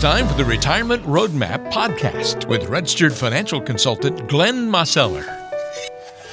time for the Retirement Roadmap podcast with registered financial consultant Glenn Mosseller.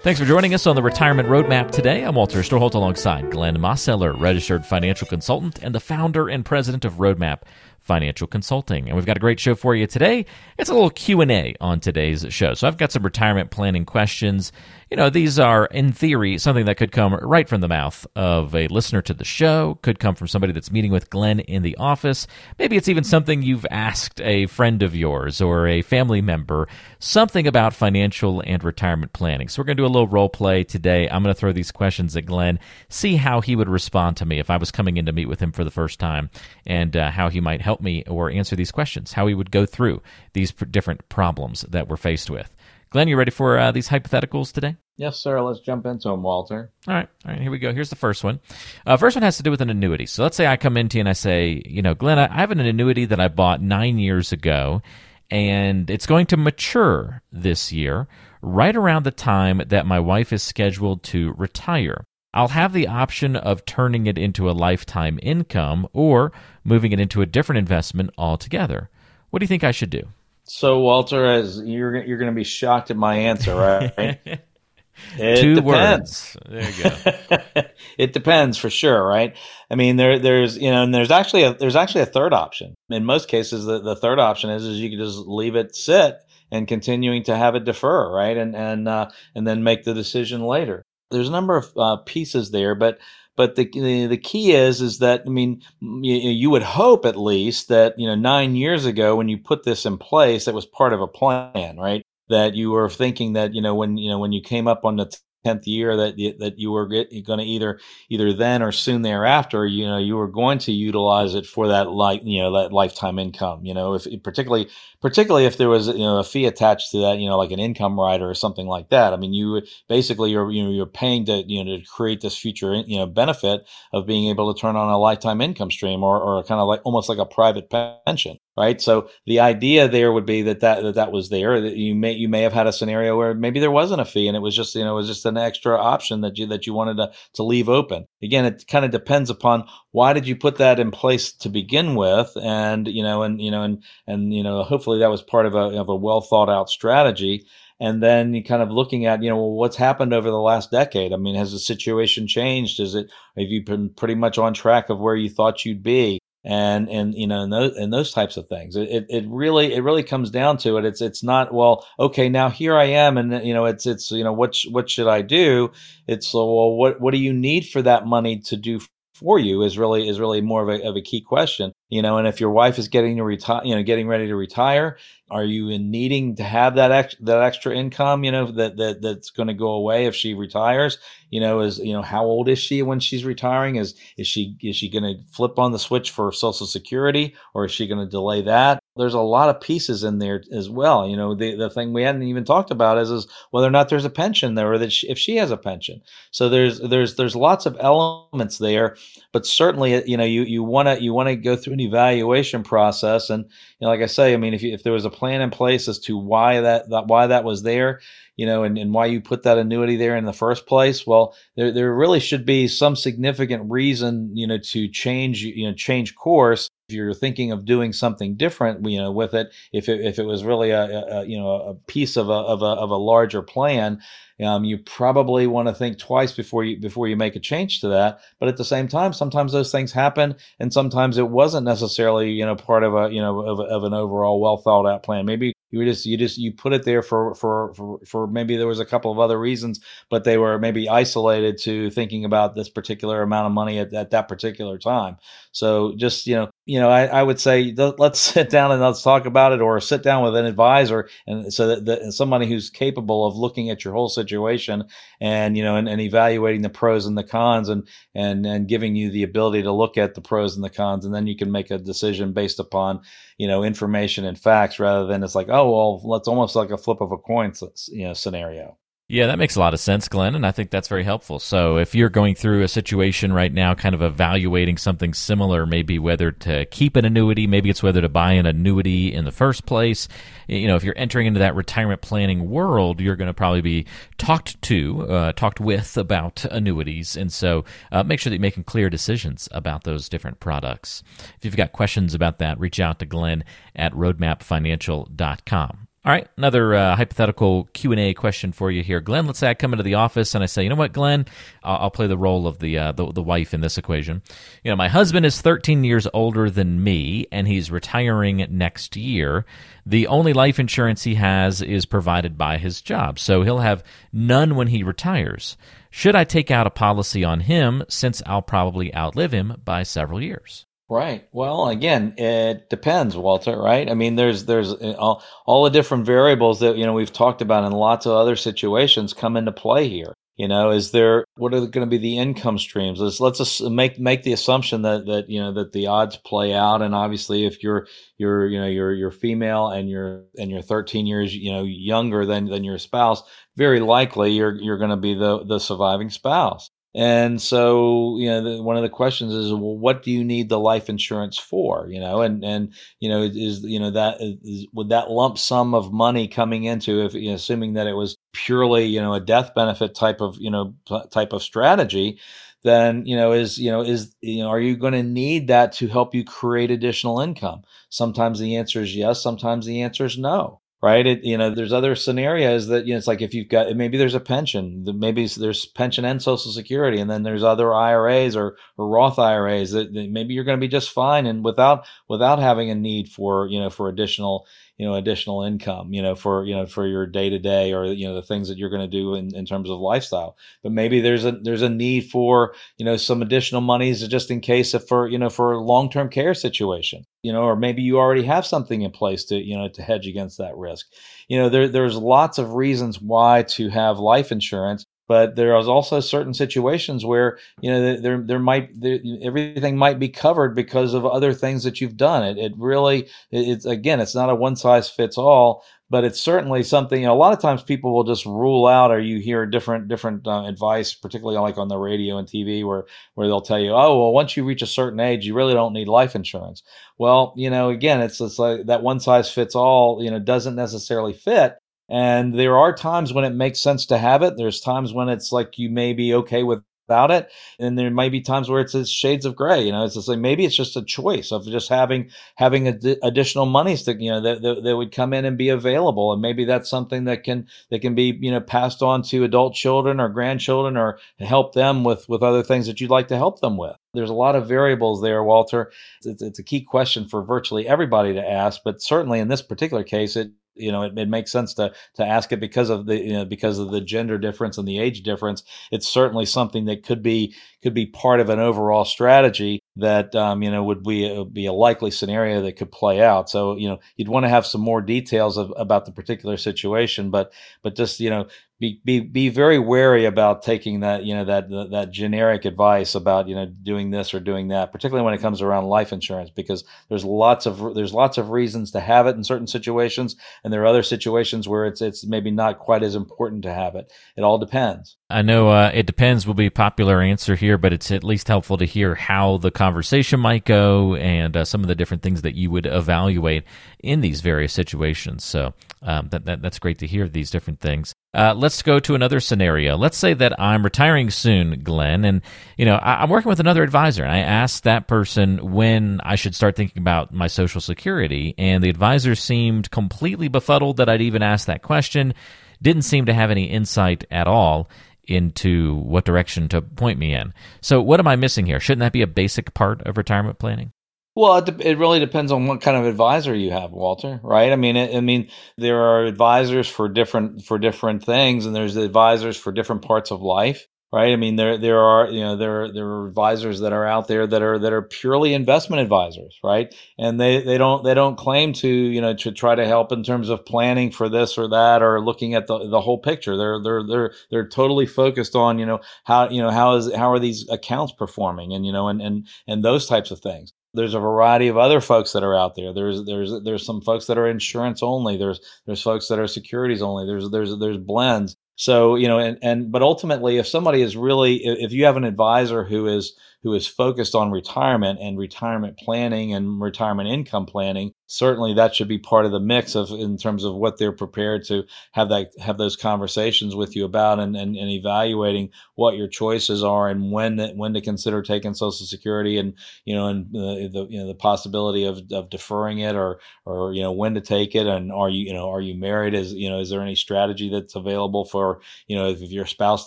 Thanks for joining us on the Retirement Roadmap today. I'm Walter Storholt alongside Glenn Mosseller, registered financial consultant and the founder and president of Roadmap Financial Consulting. And we've got a great show for you today. It's a little Q&A on today's show. So I've got some retirement planning questions. You know, these are in theory something that could come right from the mouth of a listener to the show, could come from somebody that's meeting with Glenn in the office. Maybe it's even something you've asked a friend of yours or a family member, something about financial and retirement planning. So we're going to do a little role play today. I'm going to throw these questions at Glenn, see how he would respond to me if I was coming in to meet with him for the first time and uh, how he might help help me or answer these questions, how he would go through these different problems that we're faced with. Glenn, you ready for uh, these hypotheticals today? Yes, sir. Let's jump into them, Walter. All right. All right. Here we go. Here's the first one. Uh, first one has to do with an annuity. So let's say I come into you and I say, you know, Glenn, I have an annuity that I bought nine years ago, and it's going to mature this year, right around the time that my wife is scheduled to retire. I'll have the option of turning it into a lifetime income or moving it into a different investment altogether. What do you think I should do? So, Walter, as you're you're going to be shocked at my answer, right? it Two depends. Words. There you go. it depends for sure, right? I mean, there there's you know, and there's actually a there's actually a third option. In most cases, the, the third option is is you can just leave it sit and continuing to have it defer, right? And and uh, and then make the decision later. There's a number of uh, pieces there, but but the, the, the key is is that I mean you, you, would hope at least that you know nine years ago when you put this in place that was part of a plan, right? That you were thinking that you know when you know when you came up on the tenth year that that you were going to either either then or soon thereafter, you know, you were going to utilize it for that like you know that lifetime income. You know, if particularly particularly if there was you know a fee attached to that, you know, like an income rider or something like that. I mean, you basically you're you know you're paying to you know to create this future you know benefit of being able to turn on a lifetime income stream or or kind of like almost like a private pension right? So the idea there would be that that that, that was there. That you may you may have had a scenario where maybe there wasn't a fee and it was just you know it was just an extra option that you that you wanted to to leave open. Again, it kind of depends upon why did you put that in place to begin with, and you know and you know and and you know hopefully that was part of a of a well thought out strategy and then you kind of looking at you know well, what's happened over the last decade i mean has the situation changed is it have you been pretty much on track of where you thought you'd be and and you know and those, and those types of things. It, it really it really comes down to it. It's it's not well okay now here i am and you know it's it's you know what sh- what should i do? It's well what what do you need for that money to do for you is really is really more of a, of a key question you know and if your wife is getting to retire you know getting ready to retire are you in needing to have that ex- that extra income you know that, that that's going to go away if she retires? You know is you know how old is she when she's retiring? Is is she is she going to flip on the switch for social security or is she going to delay that there's a lot of pieces in there as well you know the the thing we hadn't even talked about is is whether or not there's a pension there or that she, if she has a pension. So there's there's there's lots of elements there but certainly you know you you want to you want to go through an evaluation process and you know like i say i mean if you, if there was a plan in place as to why that, that why that was there you know, and, and why you put that annuity there in the first place. Well, there, there really should be some significant reason, you know, to change, you know, change course. If you're thinking of doing something different, you know, with it, if it, if it was really a, a you know a piece of a of a of a larger plan, um, you probably want to think twice before you before you make a change to that. But at the same time, sometimes those things happen, and sometimes it wasn't necessarily you know part of a you know of, of an overall well thought out plan. Maybe you just you just you put it there for for for for maybe there was a couple of other reasons but they were maybe isolated to thinking about this particular amount of money at, at that particular time. So just you know you know I, I would say let's sit down and let's talk about it or sit down with an advisor and so that, that somebody who's capable of looking at your whole situation and you know and, and evaluating the pros and the cons and and and giving you the ability to look at the pros and the cons and then you can make a decision based upon you know information and facts rather than it's like oh well that's almost like a flip of a coin you know scenario Yeah, that makes a lot of sense, Glenn, and I think that's very helpful. So, if you're going through a situation right now, kind of evaluating something similar, maybe whether to keep an annuity, maybe it's whether to buy an annuity in the first place. You know, if you're entering into that retirement planning world, you're going to probably be talked to, uh, talked with about annuities, and so uh, make sure that you're making clear decisions about those different products. If you've got questions about that, reach out to Glenn at roadmapfinancial.com. All right, another uh, hypothetical Q and A question for you here, Glenn. Let's say I come into the office and I say, you know what, Glenn, I'll, I'll play the role of the, uh, the the wife in this equation. You know, my husband is 13 years older than me, and he's retiring next year. The only life insurance he has is provided by his job, so he'll have none when he retires. Should I take out a policy on him since I'll probably outlive him by several years? Right. Well, again, it depends, Walter. Right. I mean, there's there's uh, all, all the different variables that you know we've talked about in lots of other situations come into play here. You know, is there what are going to be the income streams? Let's let's make make the assumption that that you know that the odds play out, and obviously, if you're you're you know you're you're female and you're and you're 13 years you know younger than than your spouse, very likely you're you're going to be the the surviving spouse. And so, you know, the, one of the questions is, well, what do you need the life insurance for? You know, and and you know, is you know that is, would that lump sum of money coming into, if you know, assuming that it was purely you know a death benefit type of you know type of strategy, then you know is you know is you know are you going to need that to help you create additional income? Sometimes the answer is yes. Sometimes the answer is no right? It, you know, there's other scenarios that, you know, it's like if you've got, maybe there's a pension, maybe there's pension and social security, and then there's other IRAs or, or Roth IRAs that, that maybe you're going to be just fine and without, without having a need for, you know, for additional, you know additional income you know for you know for your day to day or you know the things that you're going to do in, in terms of lifestyle. But maybe there's a there's a need for you know some additional monies just in case of for you know for a long-term care situation you know or maybe you already have something in place to you know to hedge against that risk. You know there, there's lots of reasons why to have life insurance but there is also certain situations where you know there there might there, everything might be covered because of other things that you've done. It it really it's again it's not a one size fits all, but it's certainly something. You know, a lot of times people will just rule out, or you hear different different uh, advice, particularly like on the radio and TV, where where they'll tell you, oh well, once you reach a certain age, you really don't need life insurance. Well, you know, again, it's it's like that one size fits all. You know, doesn't necessarily fit and there are times when it makes sense to have it. There's times when it's like you may be okay without it. And there might be times where it's, it's shades of gray. You know, it's just like maybe it's just a choice of just having having ad- additional monies that you know that, that, that would come in and be available. And maybe that's something that can that can be you know passed on to adult children or grandchildren or help them with with other things that you'd like to help them with. There's a lot of variables there, Walter. It's, it's a key question for virtually everybody to ask, but certainly in this particular case, it you know, it, it, makes sense to to ask it because of the you know because of the gender difference and the age difference. It's certainly something that could be could be part of an overall strategy that um, you know would be a, be a likely scenario that could play out. So you know you'd want to have some more details of, about the particular situation, but but just you know be, be be very wary about taking that you know that, that generic advice about you know doing this or doing that particularly when it comes around life insurance because there's lots of there's lots of reasons to have it in certain situations and there are other situations where it's it's maybe not quite as important to have it. It all depends. I know uh, it depends will be a popular answer here, but it's at least helpful to hear how the conversation might go and uh, some of the different things that you would evaluate in these various situations. So um, that, that, that's great to hear these different things. Uh, let's go to another scenario. Let's say that I'm retiring soon, Glenn, and you know I, am working with another advisor. And I asked that person when I should start thinking about my Social Security, and the advisor seemed completely befuddled that I'd even asked that question. Didn't seem to have any insight at all into what direction to point me in. So, what am I missing here? Shouldn't that be a basic part of retirement planning? Well, it, it really depends on what kind of advisor you have, Walter. Right? I mean, it, I mean, there are advisors for different for different things, and there's advisors for different parts of life right? I mean, there there are you know there there are advisors that are out there that are that are purely investment advisors, right? And they they don't they don't claim to you know to try to help in terms of planning for this or that or looking at the the whole picture. They're they're they're they're totally focused on you know how you know how is how are these accounts performing and you know and and and those types of things there's a variety of other folks that are out there. There's there's there's some folks that are insurance only. There's there's folks that are securities only. There's there's there's blends So, you know, and, and but ultimately if somebody is really if you have an advisor who is who is focused on retirement and retirement planning and retirement income planning, certainly that should be part of the mix of in terms of what they're prepared to have that have those conversations with you about and, and, and evaluating what your choices are and when when to consider taking social security and you know and the, the you know the possibility of, of deferring it or or you know when to take it and are you you know are you married? Is you know is there any strategy that's available for you know if, if your spouse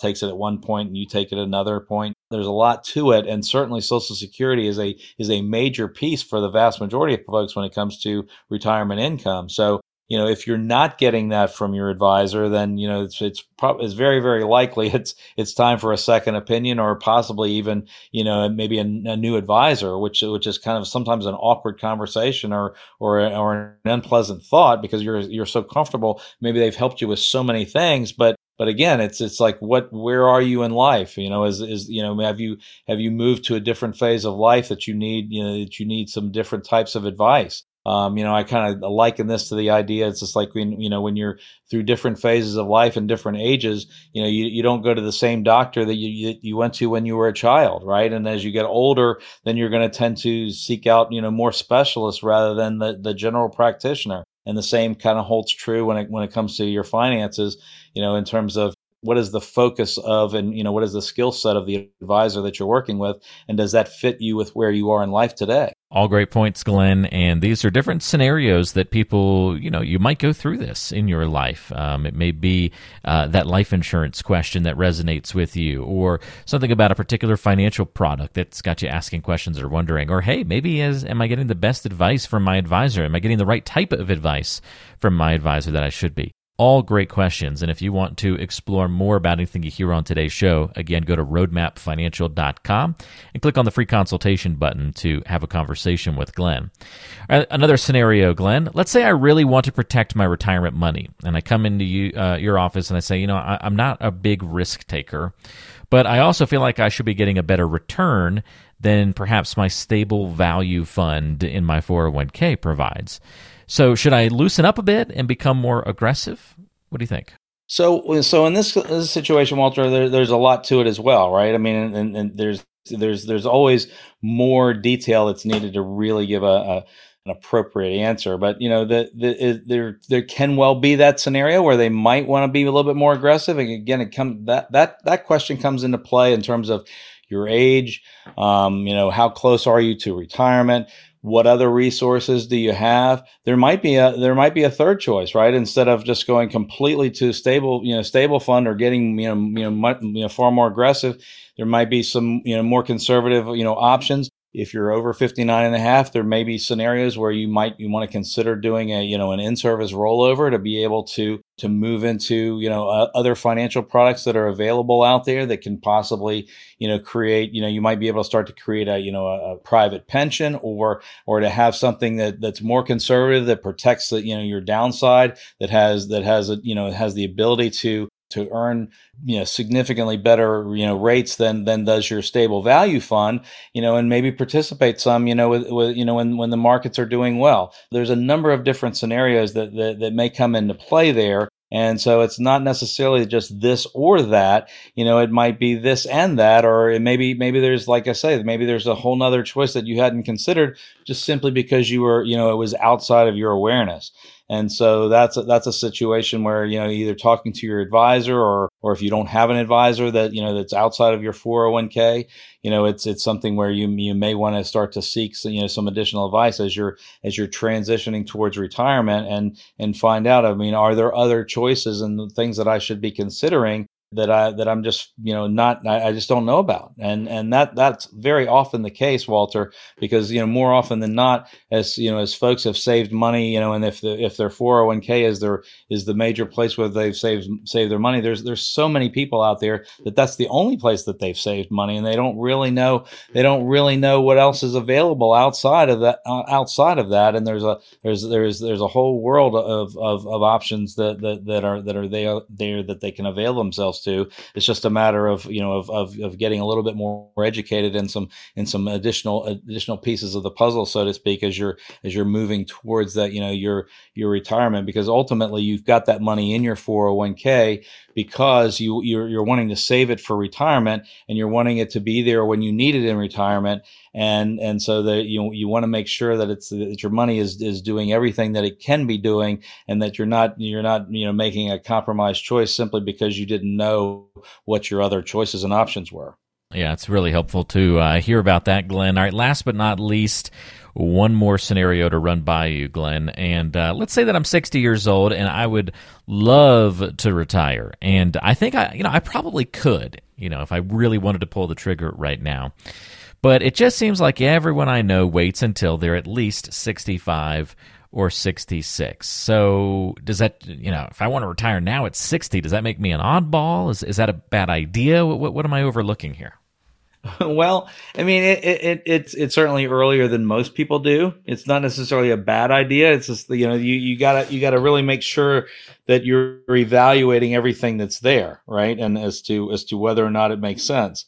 takes it at one point and you take it at another point there's a lot to it and certainly social security is a is a major piece for the vast majority of folks when it comes to retirement income. So, you know, if you're not getting that from your advisor, then you know it's it's probably it's very very likely it's it's time for a second opinion or possibly even you know maybe a, a, new advisor, which which is kind of sometimes an awkward conversation or or or an unpleasant thought because you're you're so comfortable. Maybe they've helped you with so many things, but but again it's it's like what where are you in life you know is is you know have you have you moved to a different phase of life that you need you know that you need some different types of advice um, you know, I kind of liken this to the idea. It's just like when you know when you're through different phases of life and different ages. You know, you, you don't go to the same doctor that you you went to when you were a child, right? And as you get older, then you're going to tend to seek out you know more specialists rather than the the general practitioner. And the same kind of holds true when it when it comes to your finances. You know, in terms of what is the focus of and you know what is the skill set of the advisor that you're working with and does that fit you with where you are in life today? All great points glenn and these are different scenarios that people you know you might go through this in your life. Um, it may be uh, that life insurance question that resonates with you or something about a particular financial product that's got you asking questions or wondering or hey maybe as am i getting the best advice from my advisor? Am i getting the right type of advice from my advisor that i should be all great questions. And if you want to explore more about anything you hear on today's show, again, go to roadmapfinancial.com and click on the free consultation button to have a conversation with Glenn. Another scenario, Glenn, let's say I really want to protect my retirement money. And I come into you, uh, your office and I say, you know, I, I'm not a big risk taker, but I also feel like I should be getting a better return than perhaps my stable value fund in my 401k provides. So should I loosen up a bit and become more aggressive? What do you think? So, so in this, this situation, Walter, there, there's a lot to it as well, right? I mean, and, and there's there's there's always more detail that's needed to really give a, a an appropriate answer. But you know, the, the, there there can well be that scenario where they might want to be a little bit more aggressive. And again, it comes that that that question comes into play in terms of your age. Um, you know, how close are you to retirement? what other resources do you have there might be a there might be a third choice right instead of just going completely to stable you know stable fund or getting you know you know, much, you know far more aggressive there might be some you know more conservative you know options if you're over 59 and a half there may be scenarios where you might you want to consider doing a you know an in-service rollover to be able to to move into you know uh, other financial products that are available out there that can possibly you know create you know you might be able to start to create a you know a, a private pension or or to have something that that's more conservative that protects the you know your downside that has that has a you know has the ability to to earn you know significantly better you know rates than than does your stable value fund you know and maybe participate some you know with, with you know when when the markets are doing well. There's a number of different scenarios that, that that may come into play there. And so it's not necessarily just this or that, you know, it might be this and that, or it maybe, maybe there's, like I say, maybe there's a whole nother choice that you hadn't considered just simply because you were, you know, it was outside of your awareness. And so that's a, that's a situation where you know either talking to your advisor or or if you don't have an advisor that you know that's outside of your 401k, you know it's it's something where you you may want to start to seek some, you know some additional advice as you're as you're transitioning towards retirement and and find out. I mean, are there other choices and things that I should be considering that I that I'm just you know not I, I, just don't know about. And and that that's very often the case Walter because you know more often than not as you know as folks have saved money you know and if the if their 401k is their is the major place where they've saved saved their money there's there's so many people out there that that's the only place that they've saved money and they don't really know they don't really know what else is available outside of that uh, outside of that. And there's a there's there's there's a whole world of of, of options that, that that are that are there there that they can avail themselves to. It's just a matter of you know of, of, of getting a little bit more educated in some in some additional additional pieces of the puzzle, so to speak, as you're as you're moving towards that you know your your retirement because ultimately you've got that money in your 401k because you you're, you're wanting to save it for retirement and you're wanting it to be there when you need it in retirement. And and so that you you want to make sure that it's that your money is is doing everything that it can be doing and that you're not you're not you know making a compromised choice simply because you didn't know what your other choices and options were yeah it's really helpful to uh, hear about that glenn all right last but not least one more scenario to run by you, Glenn. And uh, let's say that I'm 60 years old and I would love to retire. And I think I, you know, I probably could, you know, if I really wanted to pull the trigger right now. But it just seems like everyone I know waits until they're at least 65 or 66. So does that, you know, if I want to retire now at 60, does that make me an oddball? Is, is that a bad idea? What, what am I overlooking here? well, I mean, it, it, it's it's certainly earlier than most people do. It's not necessarily a bad idea. It's just you know you you gotta you gotta really make sure that you're evaluating everything that's there, right? And as to as to whether or not it makes sense.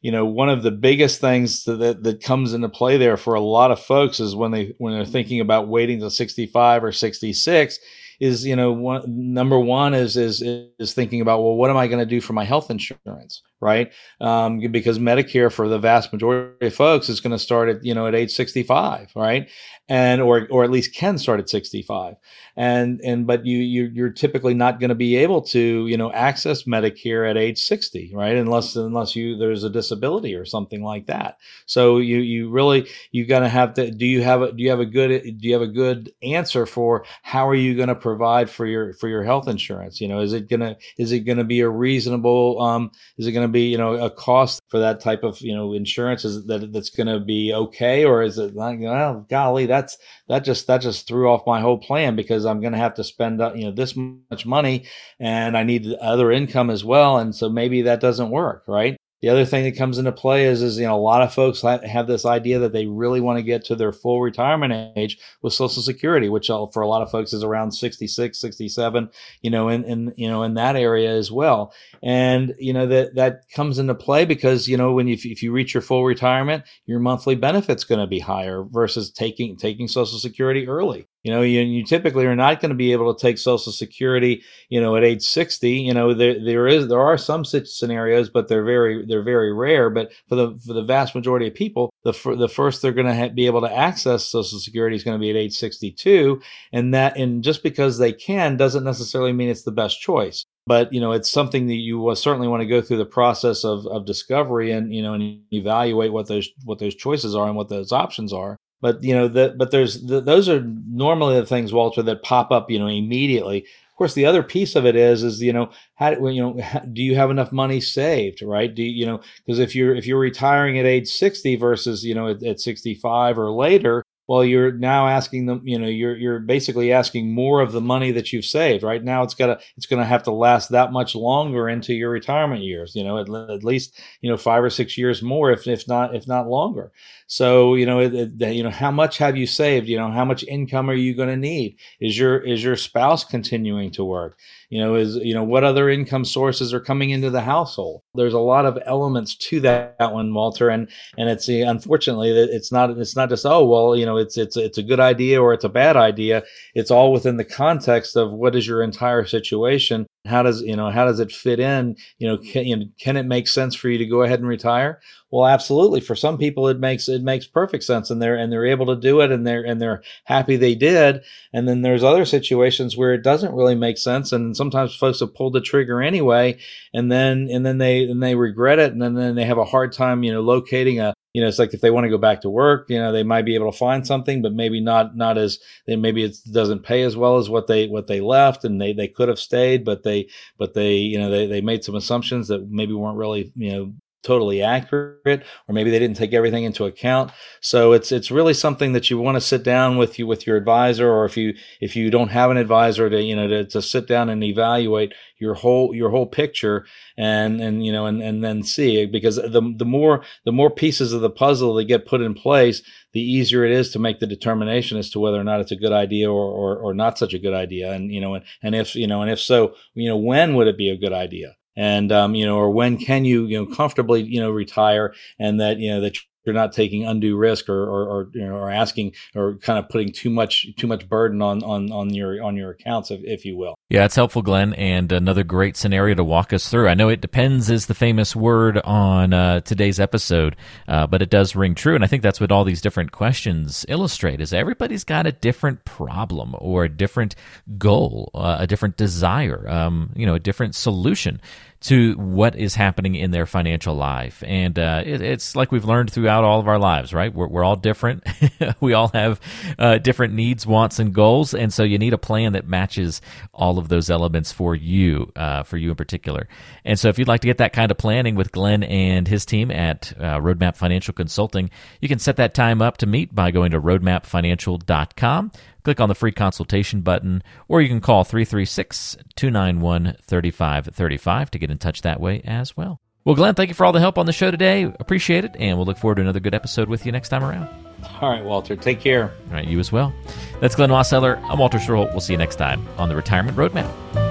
You know, one of the biggest things that that comes into play there for a lot of folks is when they when they're thinking about waiting to 65 or 66 is you know one number one is is is thinking about well what am i going to do for my health insurance right? Um, because Medicare for the vast majority of folks is going to start at you know at age 65, right? And or or at least can start at 65, and and but you, you you're typically not going to be able to you know access Medicare at age 60, right? Unless unless you there's a disability or something like that. So you you really you got to have to do you have a do you have a good do you have a good answer for how are you going to provide for your for your health insurance? You know, is it gonna is it going to be a reasonable um is it going to be you know a cost for that type of you know insurance? Is that that's going to be okay or is it like well golly that's that just that just threw off my whole plan because i'm going to have to spend uh, you know this much money and i need other income as well and so maybe that doesn't work right the other thing that comes into play is, is you know, a lot of folks have this idea that they really want to get to their full retirement age with Social Security, which uh, for a lot of folks is around 66, 67, you know, in, in you know, in that area as well. And you know that that comes into play because you know when you, if you reach your full retirement, your monthly benefit's going to be higher versus taking taking Social Security early. You know, you, you typically are not going to be able to take Social Security, you know, at age 60. You know, there there is there are some such scenarios, but they're very they're very rare. But for the for the vast majority of people, the the first they're going to ha- be able to access Social Security is going to be at age 62, and that and just because they can doesn't necessarily mean it's the best choice but you know it's something that you certainly want to go through the process of, of discovery and you know and evaluate what those what those choices are and what those options are but you know that but there's the, those are normally the things walter that pop up you know immediately. Of course the other piece of it is is you know how you know do you have enough money saved right? Do you, you know because if you're if you're retiring at age 60 versus you know at, at 65 or later well you're now asking them you know you're you're basically asking more of the money that you've saved right? Now it's got to it's going to have to last that much longer into your retirement years you know at, at least you know 5 or 6 years more if if not if not longer. So you know it, it, you know how much have you saved? You know how much income are you going to need? Is your is your spouse continuing to work you know is you know what other income sources are coming into the household? There's a lot of elements to that, that one walter and and it's unfortunately it's not it's not just oh well you know it's it's it's a good idea or it's a bad idea. It's all within the context of what is your entire situation how does you know how does it fit in? You know can, you know, can it make sense for you to go ahead and retire? Well absolutely. For some people it makes it makes perfect sense and they're and they're able to do it and they're and they're happy they did. And then there's other situations where it doesn't really make sense and sometimes folks have pulled the trigger anyway and then and then they and they regret it and then, then they have a hard time you know locating a you know, it's like if they want to go back to work, you know, they might be able to find something, but maybe not not as maybe it doesn't pay as well as what they what they left, and they they could have stayed, but they but they you know they they made some assumptions that maybe weren't really you know totally accurate or maybe they didn't take everything into account. So it's it's really something that you want to sit down with you with your advisor or if you if you don't have an advisor to you know to, to sit down and evaluate your whole your whole picture and and you know and and then see because the the more the more pieces of the puzzle that get put in place the easier it is to make the determination as to whether or not it's a good idea or or, or not such a good idea. And you know and, and if you know and if so you know when would it be a good idea and um, you know, or when can you you know comfortably you know retire, and that you know that you're not taking undue risk or, or, or, you know, or asking or kind of putting too much too much burden on on on your on your accounts, if, if you will. Yeah, it's helpful, Glenn, and another great scenario to walk us through. I know it depends is the famous word on uh, today's episode, uh, but it does ring true, and I think that's what all these different questions illustrate: is everybody's got a different problem or a different goal, uh, a different desire, um, you know, a different solution to what is happening in their financial life. And uh, it, it's like we've learned throughout all of our lives, right? We're, we're all different. we all have uh, different needs, wants, and goals. And so you need a plan that matches all of those elements for you, uh, for you in particular. And so if you'd like to get that kind of planning with Glenn and his team at uh, Roadmap Financial Consulting, you can set that time up to meet by going to roadmapfinancial.com click on the free consultation button, or you can call 336 291 3535 to get in touch that way as well. Well, Glenn, thank you for all the help on the show today. Appreciate it, and we'll look forward to another good episode with you next time around. All right, Walter. Take care. All right, you as well. That's Glenn Mosseller. I'm Walter Storholt. We'll see you next time on the Retirement Roadmap.